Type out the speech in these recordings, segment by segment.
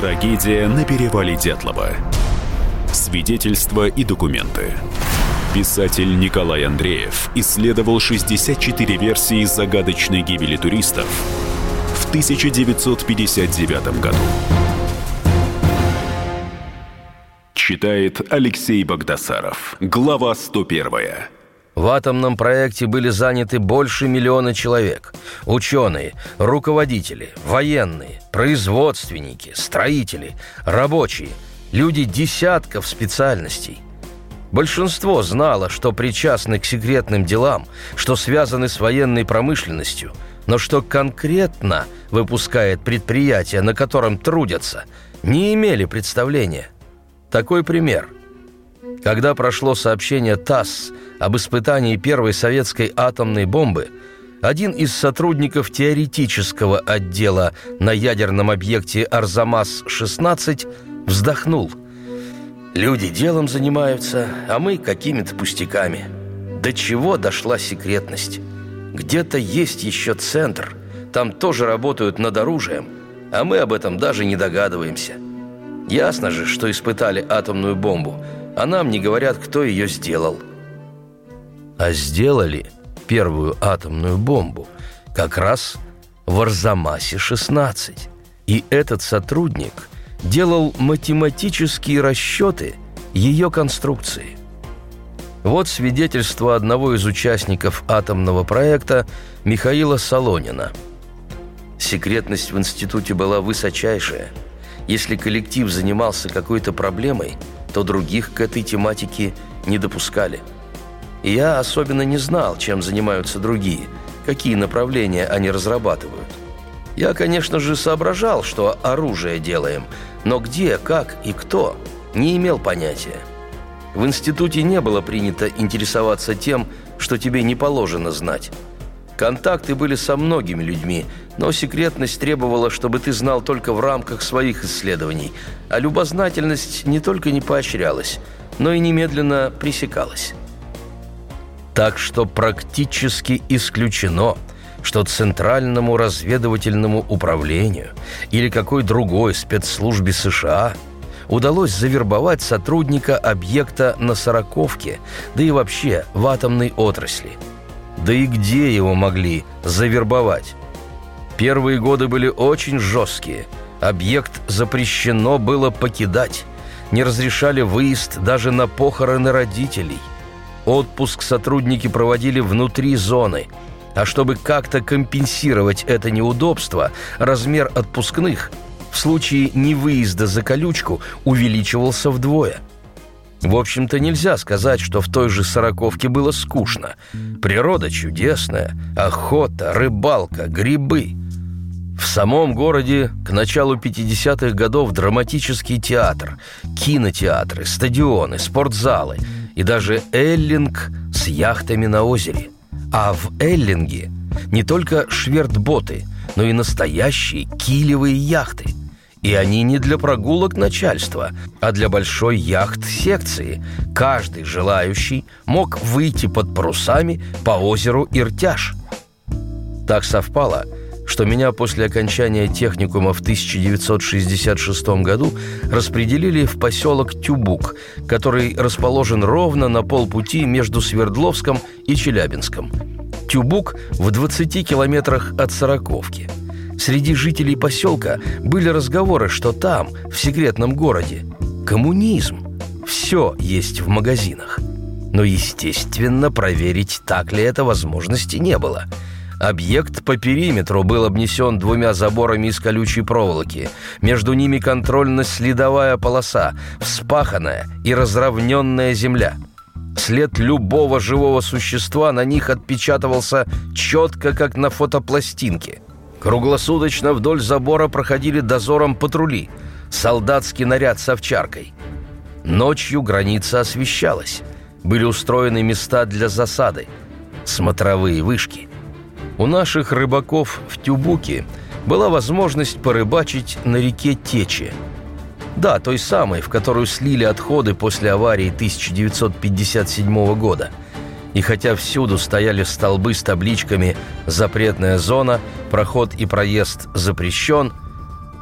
Трагедия на перевале Дятлова. Свидетельства и документы. Писатель Николай Андреев исследовал 64 версии загадочной гибели туристов в 1959 году. Читает Алексей Богдасаров. Глава 101. В атомном проекте были заняты больше миллиона человек. Ученые, руководители, военные, производственники, строители, рабочие, люди десятков специальностей. Большинство знало, что причастны к секретным делам, что связаны с военной промышленностью, но что конкретно выпускает предприятие, на котором трудятся, не имели представления. Такой пример. Когда прошло сообщение ТАСС – об испытании первой советской атомной бомбы, один из сотрудников теоретического отдела на ядерном объекте «Арзамас-16» вздохнул. «Люди делом занимаются, а мы какими-то пустяками. До чего дошла секретность? Где-то есть еще центр, там тоже работают над оружием, а мы об этом даже не догадываемся. Ясно же, что испытали атомную бомбу, а нам не говорят, кто ее сделал» а сделали первую атомную бомбу как раз в Арзамасе-16. И этот сотрудник делал математические расчеты ее конструкции. Вот свидетельство одного из участников атомного проекта Михаила Солонина. Секретность в институте была высочайшая. Если коллектив занимался какой-то проблемой, то других к этой тематике не допускали – я особенно не знал, чем занимаются другие, какие направления они разрабатывают. Я, конечно же, соображал, что оружие делаем, но где, как и кто, не имел понятия. В институте не было принято интересоваться тем, что тебе не положено знать. Контакты были со многими людьми, но секретность требовала, чтобы ты знал только в рамках своих исследований, а любознательность не только не поощрялась, но и немедленно пресекалась. Так что практически исключено, что Центральному разведывательному управлению или какой другой спецслужбе США удалось завербовать сотрудника объекта на Сороковке, да и вообще в атомной отрасли. Да и где его могли завербовать? Первые годы были очень жесткие. Объект запрещено было покидать. Не разрешали выезд даже на похороны родителей – Отпуск сотрудники проводили внутри зоны. А чтобы как-то компенсировать это неудобство, размер отпускных в случае невыезда за колючку увеличивался вдвое. В общем-то, нельзя сказать, что в той же Сороковке было скучно. Природа чудесная, охота, рыбалка, грибы. В самом городе к началу 50-х годов драматический театр, кинотеатры, стадионы, спортзалы – и даже Эллинг с яхтами на озере. А в Эллинге не только швертботы, но и настоящие килевые яхты. И они не для прогулок начальства, а для большой яхт-секции. Каждый желающий мог выйти под парусами по озеру Иртяж. Так совпало – что меня после окончания техникума в 1966 году распределили в поселок Тюбук, который расположен ровно на полпути между Свердловском и Челябинском. Тюбук в 20 километрах от Сороковки. Среди жителей поселка были разговоры, что там, в секретном городе, коммунизм. Все есть в магазинах. Но, естественно, проверить, так ли это возможности не было – Объект по периметру был обнесен двумя заборами из колючей проволоки. Между ними контрольно-следовая полоса, вспаханная и разровненная земля. След любого живого существа на них отпечатывался четко, как на фотопластинке. Круглосуточно вдоль забора проходили дозором патрули, солдатский наряд с овчаркой. Ночью граница освещалась. Были устроены места для засады, смотровые вышки. У наших рыбаков в Тюбуке была возможность порыбачить на реке Тече. Да, той самой, в которую слили отходы после аварии 1957 года. И хотя всюду стояли столбы с табличками «Запретная зона», «Проход и проезд запрещен»,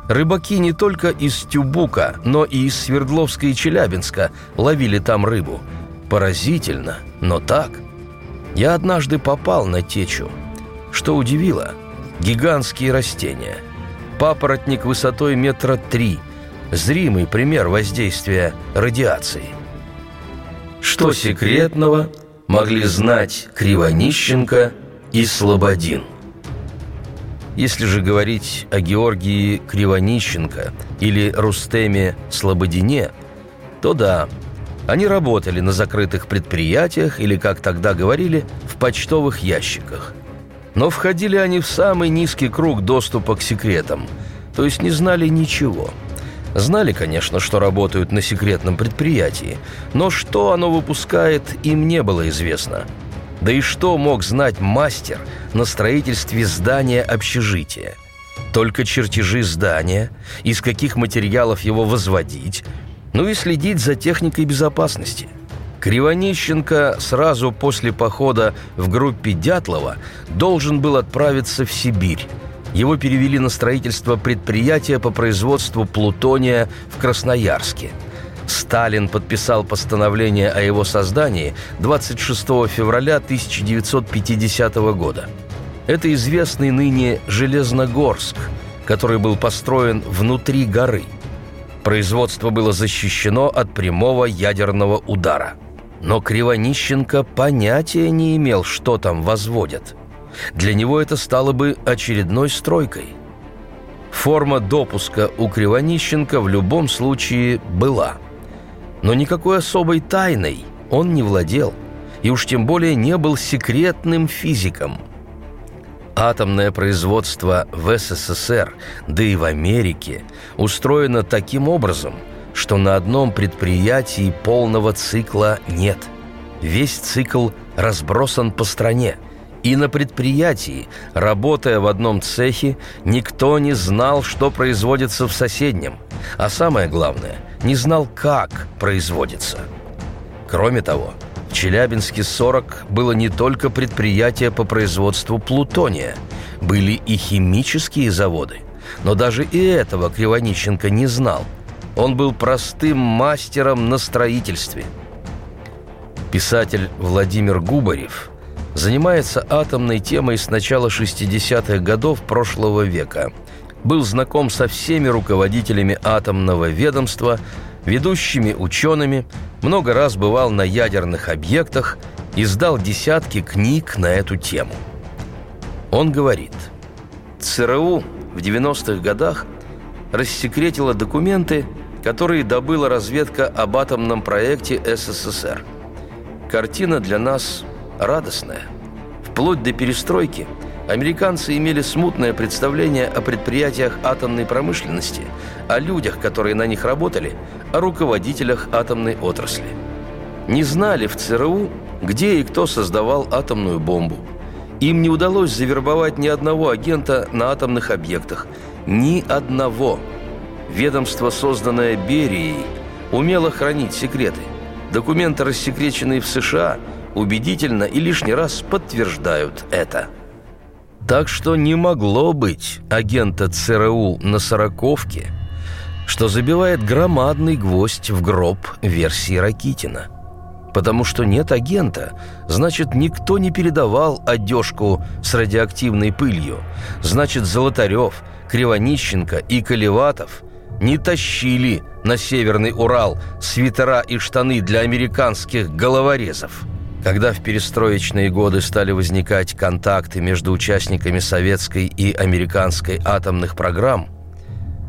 Рыбаки не только из Тюбука, но и из Свердловска и Челябинска ловили там рыбу. Поразительно, но так. Я однажды попал на течу. Что удивило – гигантские растения. Папоротник высотой метра три – зримый пример воздействия радиации. Что секретного могли знать Кривонищенко и Слободин – если же говорить о Георгии Кривонищенко или Рустеме Слободине, то да, они работали на закрытых предприятиях или, как тогда говорили, в почтовых ящиках. Но входили они в самый низкий круг доступа к секретам, то есть не знали ничего. Знали, конечно, что работают на секретном предприятии, но что оно выпускает, им не было известно – да и что мог знать мастер на строительстве здания общежития? Только чертежи здания, из каких материалов его возводить, ну и следить за техникой безопасности. Кривонищенко сразу после похода в группе Дятлова должен был отправиться в Сибирь. Его перевели на строительство предприятия по производству плутония в Красноярске – Сталин подписал постановление о его создании 26 февраля 1950 года. Это известный ныне Железногорск, который был построен внутри горы. Производство было защищено от прямого ядерного удара. Но Кривонищенко понятия не имел, что там возводят. Для него это стало бы очередной стройкой. Форма допуска у Кривонищенко в любом случае была – но никакой особой тайной он не владел, и уж тем более не был секретным физиком. Атомное производство в СССР, да и в Америке, устроено таким образом, что на одном предприятии полного цикла нет. Весь цикл разбросан по стране – и на предприятии, работая в одном цехе, никто не знал, что производится в соседнем. А самое главное, не знал, как производится. Кроме того, в Челябинске 40 было не только предприятие по производству плутония, были и химические заводы. Но даже и этого Кривонищенко не знал. Он был простым мастером на строительстве. Писатель Владимир Губарев – занимается атомной темой с начала 60-х годов прошлого века. Был знаком со всеми руководителями атомного ведомства, ведущими учеными, много раз бывал на ядерных объектах, издал десятки книг на эту тему. Он говорит, ЦРУ в 90-х годах рассекретила документы, которые добыла разведка об атомном проекте СССР. Картина для нас радостная. Вплоть до перестройки американцы имели смутное представление о предприятиях атомной промышленности, о людях, которые на них работали, о руководителях атомной отрасли. Не знали в ЦРУ, где и кто создавал атомную бомбу. Им не удалось завербовать ни одного агента на атомных объектах. Ни одного. Ведомство, созданное Берией, умело хранить секреты. Документы, рассекреченные в США – убедительно и лишний раз подтверждают это. Так что не могло быть агента ЦРУ на сороковке, что забивает громадный гвоздь в гроб версии Ракитина. Потому что нет агента, значит, никто не передавал одежку с радиоактивной пылью. Значит, Золотарев, Кривонищенко и Колеватов не тащили на Северный Урал свитера и штаны для американских головорезов – когда в перестроечные годы стали возникать контакты между участниками советской и американской атомных программ,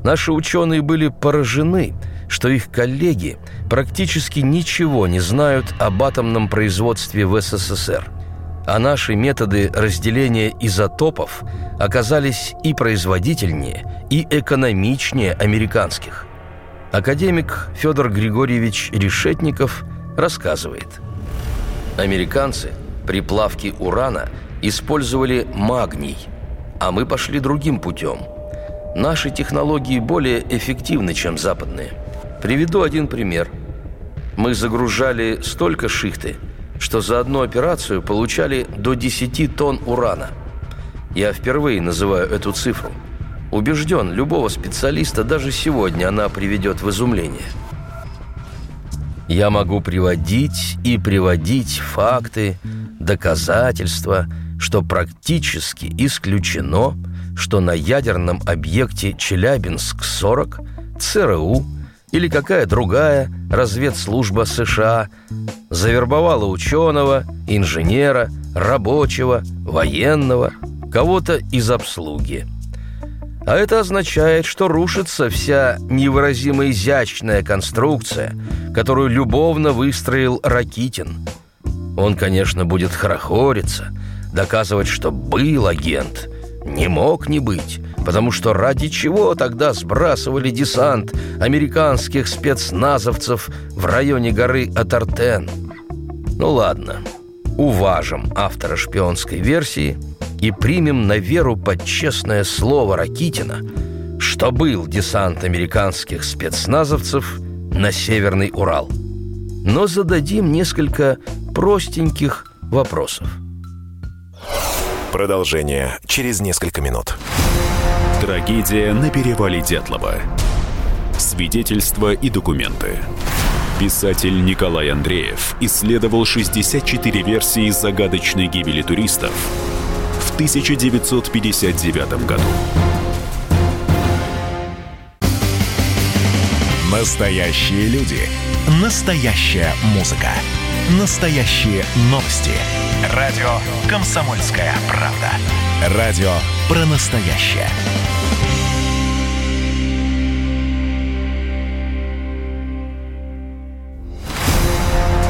наши ученые были поражены, что их коллеги практически ничего не знают об атомном производстве в СССР, а наши методы разделения изотопов оказались и производительнее, и экономичнее американских. Академик Федор Григорьевич Решетников рассказывает – Американцы при плавке урана использовали магний, а мы пошли другим путем. Наши технологии более эффективны, чем западные. Приведу один пример. Мы загружали столько шихты, что за одну операцию получали до 10 тонн урана. Я впервые называю эту цифру. Убежден, любого специалиста даже сегодня она приведет в изумление. Я могу приводить и приводить факты, доказательства, что практически исключено, что на ядерном объекте Челябинск-40 ЦРУ или какая другая разведслужба США завербовала ученого, инженера, рабочего, военного, кого-то из обслуги. А это означает, что рушится вся невыразимо изящная конструкция, которую любовно выстроил Ракитин. Он, конечно, будет хорохориться, доказывать, что был агент, не мог не быть, потому что ради чего тогда сбрасывали десант американских спецназовцев в районе горы Атартен? Ну ладно, уважим автора шпионской версии и примем на веру под честное слово Ракитина, что был десант американских спецназовцев на Северный Урал. Но зададим несколько простеньких вопросов. Продолжение через несколько минут. Трагедия на перевале Дятлова. Свидетельства и документы. Писатель Николай Андреев исследовал 64 версии загадочной гибели туристов 1959 году. Настоящие люди. Настоящая музыка. Настоящие новости. Радио «Комсомольская правда». Радио про настоящее.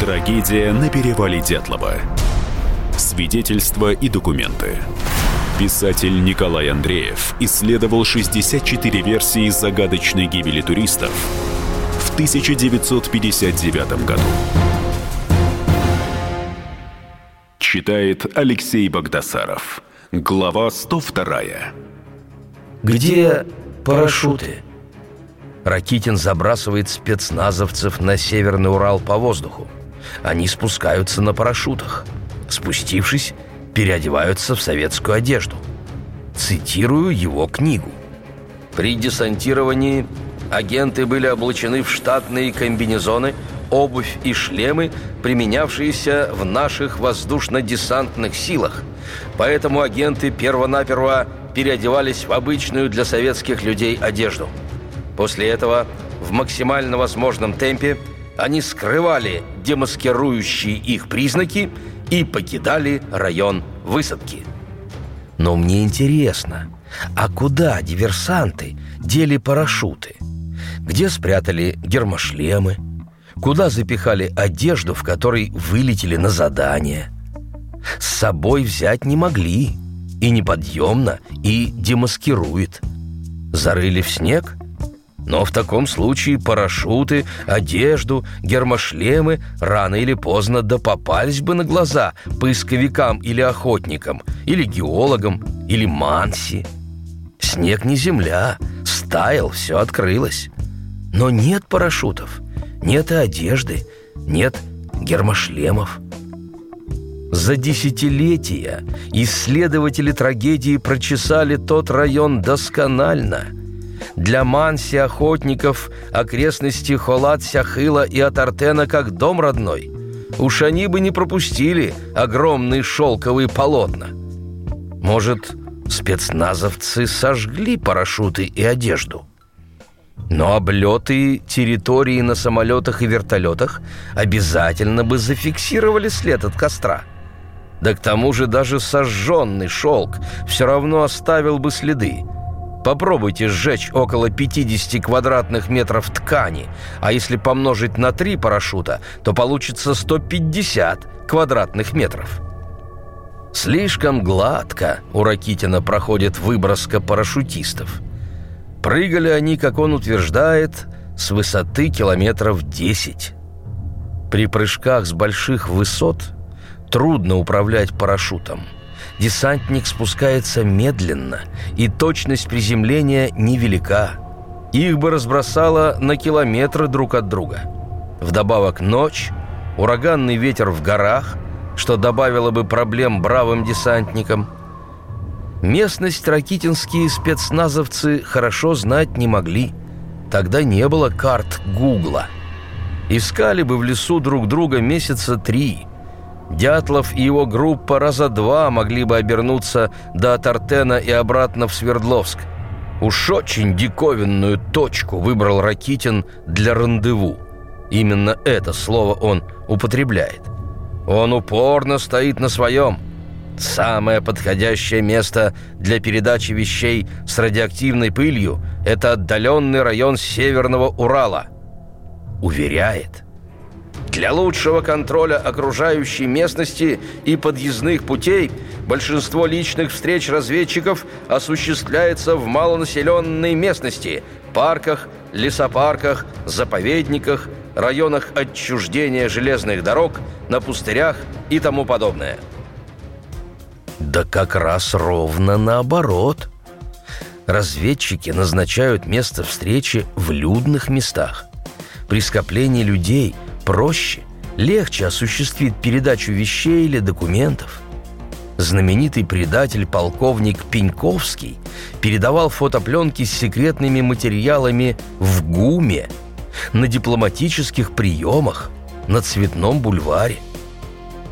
Трагедия на перевале Дятлова. Свидетельства и документы. Писатель Николай Андреев исследовал 64 версии загадочной гибели туристов в 1959 году. Читает Алексей Богдасаров. Глава 102. Где парашюты? Ракитин забрасывает спецназовцев на Северный Урал по воздуху. Они спускаются на парашютах. Спустившись, переодеваются в советскую одежду. Цитирую его книгу. При десантировании агенты были облачены в штатные комбинезоны, обувь и шлемы, применявшиеся в наших воздушно-десантных силах. Поэтому агенты перво-наперво переодевались в обычную для советских людей одежду. После этого в максимально возможном темпе они скрывали демаскирующие их признаки и покидали район высадки. Но мне интересно, а куда диверсанты дели парашюты? Где спрятали гермошлемы? Куда запихали одежду, в которой вылетели на задание? С собой взять не могли. И неподъемно, и демаскирует. Зарыли в снег – но в таком случае парашюты, одежду, гермошлемы рано или поздно да попались бы на глаза поисковикам или охотникам, или геологам, или манси. Снег не земля, стаял, все открылось. Но нет парашютов, нет и одежды, нет гермошлемов. За десятилетия исследователи трагедии прочесали тот район досконально – для манси охотников окрестности Холат-Сяхыла и Атартена как дом родной. Уж они бы не пропустили огромные шелковые полотна. Может, спецназовцы сожгли парашюты и одежду? Но облеты территории на самолетах и вертолетах обязательно бы зафиксировали след от костра. Да к тому же даже сожженный шелк все равно оставил бы следы – Попробуйте сжечь около 50 квадратных метров ткани, а если помножить на три парашюта, то получится 150 квадратных метров. Слишком гладко у Ракитина проходит выброска парашютистов. Прыгали они, как он утверждает, с высоты километров 10. При прыжках с больших высот трудно управлять парашютом – десантник спускается медленно, и точность приземления невелика. Их бы разбросало на километры друг от друга. Вдобавок ночь, ураганный ветер в горах, что добавило бы проблем бравым десантникам. Местность ракитинские спецназовцы хорошо знать не могли. Тогда не было карт Гугла. Искали бы в лесу друг друга месяца три. Дятлов и его группа раза два могли бы обернуться до Тартена и обратно в Свердловск. Уж очень диковинную точку выбрал Ракитин для рандеву. Именно это слово он употребляет. Он упорно стоит на своем – Самое подходящее место для передачи вещей с радиоактивной пылью – это отдаленный район Северного Урала. Уверяет. Для лучшего контроля окружающей местности и подъездных путей большинство личных встреч разведчиков осуществляется в малонаселенной местности – парках, лесопарках, заповедниках, районах отчуждения железных дорог, на пустырях и тому подобное – да как раз ровно наоборот. Разведчики назначают место встречи в людных местах. При скоплении людей проще, легче осуществить передачу вещей или документов. Знаменитый предатель полковник Пеньковский передавал фотопленки с секретными материалами в ГУМе, на дипломатических приемах, на Цветном бульваре.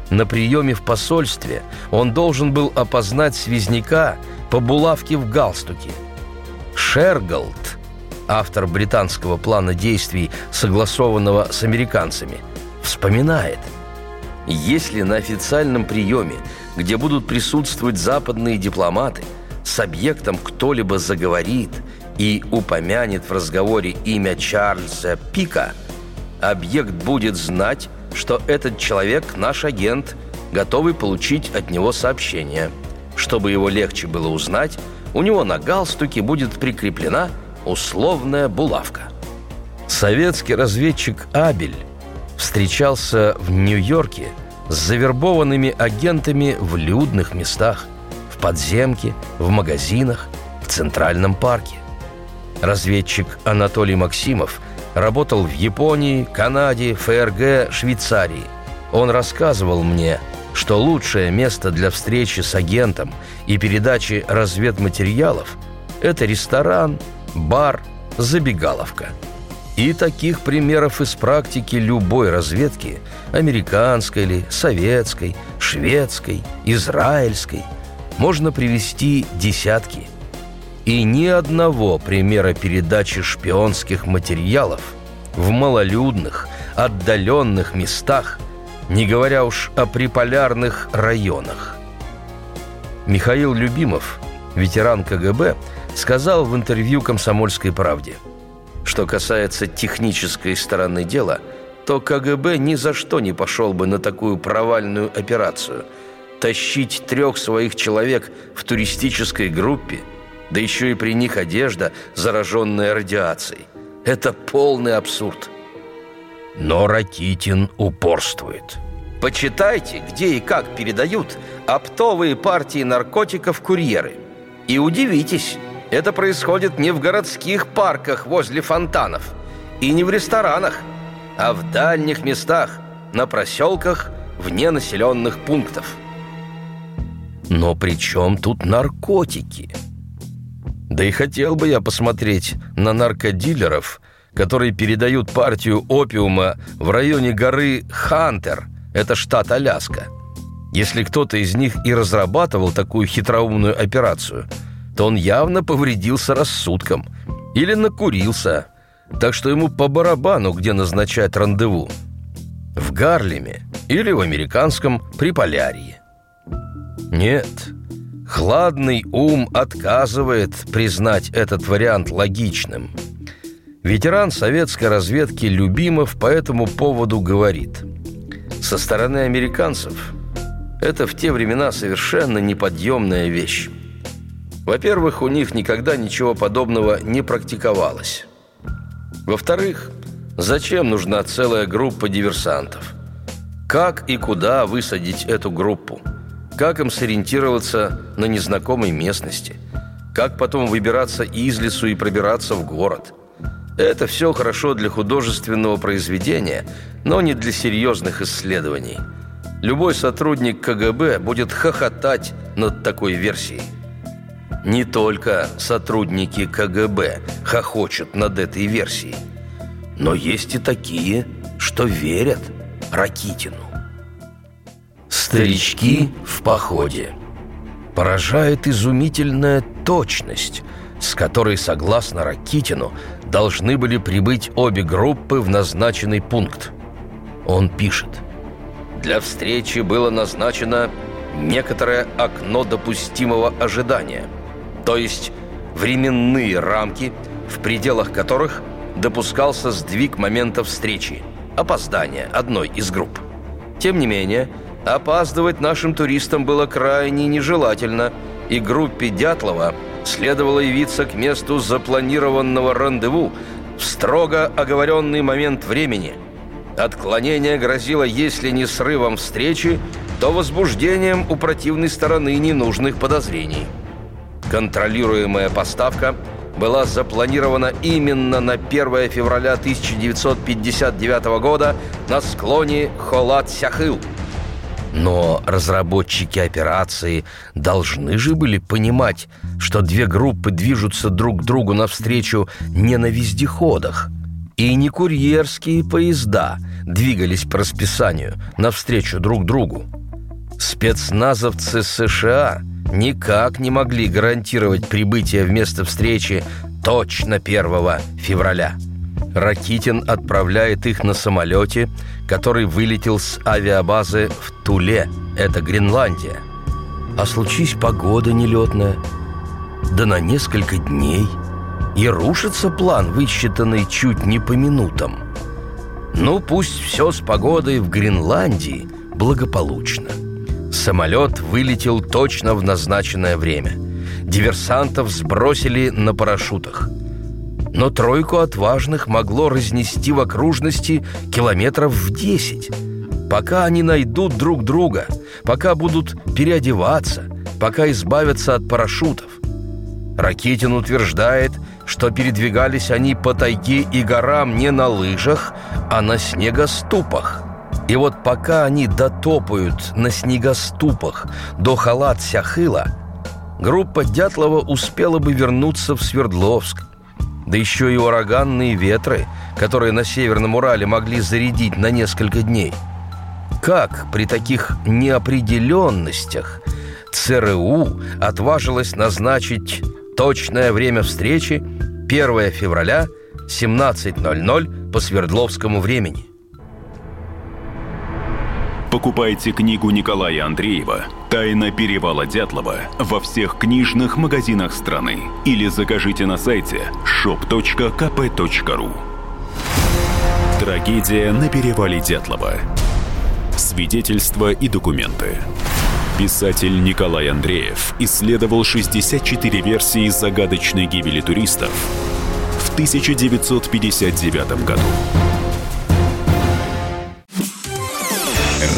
На приеме в посольстве он должен был опознать связняка по булавке в галстуке. Шерголд, автор британского плана действий, согласованного с американцами, вспоминает, если на официальном приеме, где будут присутствовать западные дипломаты, с объектом кто-либо заговорит и упомянет в разговоре имя Чарльза Пика, объект будет знать, что этот человек наш агент, готовый получить от него сообщение. Чтобы его легче было узнать, у него на галстуке будет прикреплена условная булавка. Советский разведчик Абель встречался в Нью-Йорке с завербованными агентами в людных местах, в подземке, в магазинах, в Центральном парке. Разведчик Анатолий Максимов – Работал в Японии, Канаде, ФРГ, Швейцарии. Он рассказывал мне, что лучшее место для встречи с агентом и передачи разведматериалов – это ресторан, бар, забегаловка. И таких примеров из практики любой разведки – американской ли, советской, шведской, израильской – можно привести десятки – и ни одного примера передачи шпионских материалов в малолюдных, отдаленных местах, не говоря уж о приполярных районах. Михаил Любимов, ветеран КГБ, сказал в интервью «Комсомольской правде», что касается технической стороны дела, то КГБ ни за что не пошел бы на такую провальную операцию. Тащить трех своих человек в туристической группе – да еще и при них одежда, зараженная радиацией. Это полный абсурд. Но Ракитин упорствует. Почитайте, где и как передают оптовые партии наркотиков курьеры. И удивитесь, это происходит не в городских парках возле фонтанов и не в ресторанах, а в дальних местах, на проселках, вне населенных пунктов. Но при чем тут наркотики? Да и хотел бы я посмотреть на наркодилеров, которые передают партию опиума в районе горы Хантер, это штат Аляска. Если кто-то из них и разрабатывал такую хитроумную операцию, то он явно повредился рассудком или накурился, так что ему по барабану, где назначать рандеву. В Гарлеме или в американском Приполярье. Нет, Хладный ум отказывает признать этот вариант логичным. Ветеран советской разведки Любимов по этому поводу говорит. Со стороны американцев это в те времена совершенно неподъемная вещь. Во-первых, у них никогда ничего подобного не практиковалось. Во-вторых, зачем нужна целая группа диверсантов? Как и куда высадить эту группу? Как им сориентироваться на незнакомой местности? Как потом выбираться из лесу и пробираться в город? Это все хорошо для художественного произведения, но не для серьезных исследований. Любой сотрудник КГБ будет хохотать над такой версией. Не только сотрудники КГБ хохочут над этой версией, но есть и такие, что верят Ракитину. Старички в походе. Поражает изумительная точность, с которой, согласно Ракитину, должны были прибыть обе группы в назначенный пункт. Он пишет. Для встречи было назначено некоторое окно допустимого ожидания, то есть временные рамки, в пределах которых допускался сдвиг момента встречи, опоздание одной из групп. Тем не менее, опаздывать нашим туристам было крайне нежелательно, и группе Дятлова следовало явиться к месту запланированного рандеву в строго оговоренный момент времени. Отклонение грозило, если не срывом встречи, то возбуждением у противной стороны ненужных подозрений. Контролируемая поставка была запланирована именно на 1 февраля 1959 года на склоне Холат-Сяхыл. Но разработчики операции должны же были понимать, что две группы движутся друг к другу навстречу не на вездеходах. И не курьерские поезда двигались по расписанию навстречу друг другу. Спецназовцы США никак не могли гарантировать прибытие в место встречи точно 1 февраля. Ракитин отправляет их на самолете, который вылетел с авиабазы в Туле, это Гренландия. А случись погода нелетная, да на несколько дней, и рушится план, высчитанный чуть не по минутам. Ну, пусть все с погодой в Гренландии благополучно. Самолет вылетел точно в назначенное время. Диверсантов сбросили на парашютах. Но тройку отважных могло разнести в окружности километров в десять. Пока они найдут друг друга, пока будут переодеваться, пока избавятся от парашютов. Ракетин утверждает, что передвигались они по тайге и горам не на лыжах, а на снегоступах. И вот пока они дотопают на снегоступах до Халат-Сяхыла, группа Дятлова успела бы вернуться в Свердловск. Да еще и ураганные ветры, которые на Северном Урале могли зарядить на несколько дней. Как при таких неопределенностях ЦРУ отважилась назначить точное время встречи 1 февраля 17.00 по Свердловскому времени – Покупайте книгу Николая Андреева «Тайна перевала Дятлова» во всех книжных магазинах страны или закажите на сайте shop.kp.ru Трагедия на перевале Дятлова. Свидетельства и документы. Писатель Николай Андреев исследовал 64 версии загадочной гибели туристов в 1959 году.